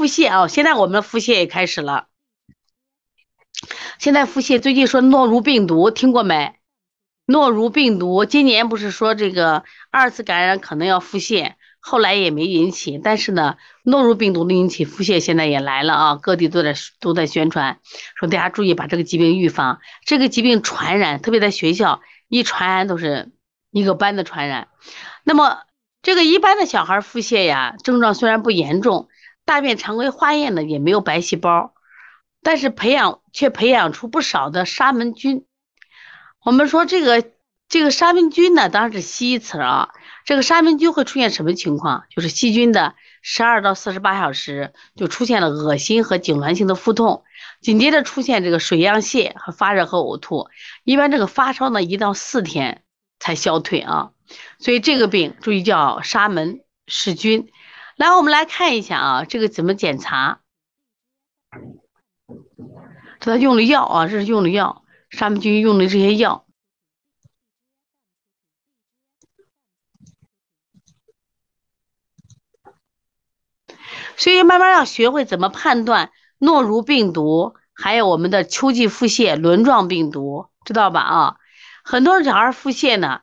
腹泻啊，现在我们的腹泻也开始了。现在腹泻，最近说诺如病毒，听过没？诺如病毒今年不是说这个二次感染可能要腹泻，后来也没引起，但是呢，诺如病毒的引起腹泻现在也来了啊，各地都在都在宣传，说大家注意把这个疾病预防。这个疾病传染，特别在学校一传染都是一个班的传染。那么这个一般的小孩腹泻呀，症状虽然不严重，大便常规化验呢也没有白细胞。但是培养却培养出不少的沙门菌。我们说这个这个沙门菌呢，当然是西医词啊。这个沙门菌会出现什么情况？就是细菌的十二到四十八小时就出现了恶心和痉挛性的腹痛，紧接着出现这个水样泻和发热和呕吐。一般这个发烧呢，一到四天才消退啊。所以这个病注意叫沙门氏菌。来，我们来看一下啊，这个怎么检查？这他用的药啊，这是用的药，沙门菌用的这些药。所以慢慢要学会怎么判断诺如病毒，还有我们的秋季腹泻轮状病毒，知道吧？啊，很多小孩腹泻呢，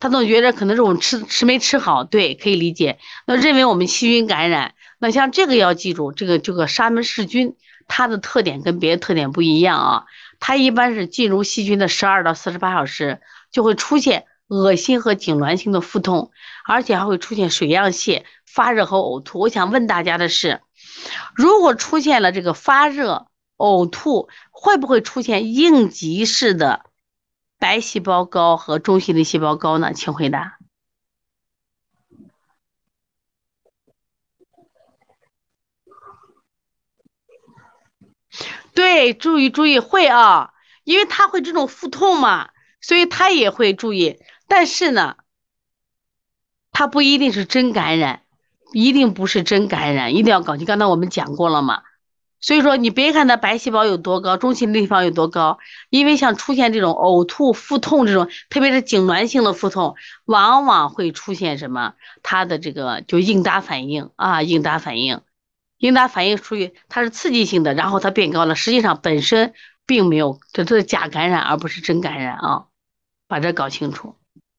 他总觉得可能是我们吃吃没吃好，对，可以理解。那认为我们细菌感染，那像这个要记住，这个这个沙门氏菌。它的特点跟别的特点不一样啊，它一般是进入细菌的十二到四十八小时就会出现恶心和痉挛性的腹痛，而且还会出现水样泻、发热和呕吐。我想问大家的是，如果出现了这个发热、呕吐，会不会出现应急式的白细胞高和中性粒细胞高呢？请回答。对，注意注意会啊，因为他会这种腹痛嘛，所以他也会注意。但是呢，他不一定是真感染，一定不是真感染，一定要搞清。刚才我们讲过了嘛，所以说你别看他白细胞有多高，中性粒方有多高，因为像出现这种呕吐、腹痛这种，特别是痉挛性的腹痛，往往会出现什么？他的这个就应答反应啊，应答反应。应答反应属于它是刺激性的，然后它变高了，实际上本身并没有，这都是假感染，而不是真感染啊，把这搞清楚。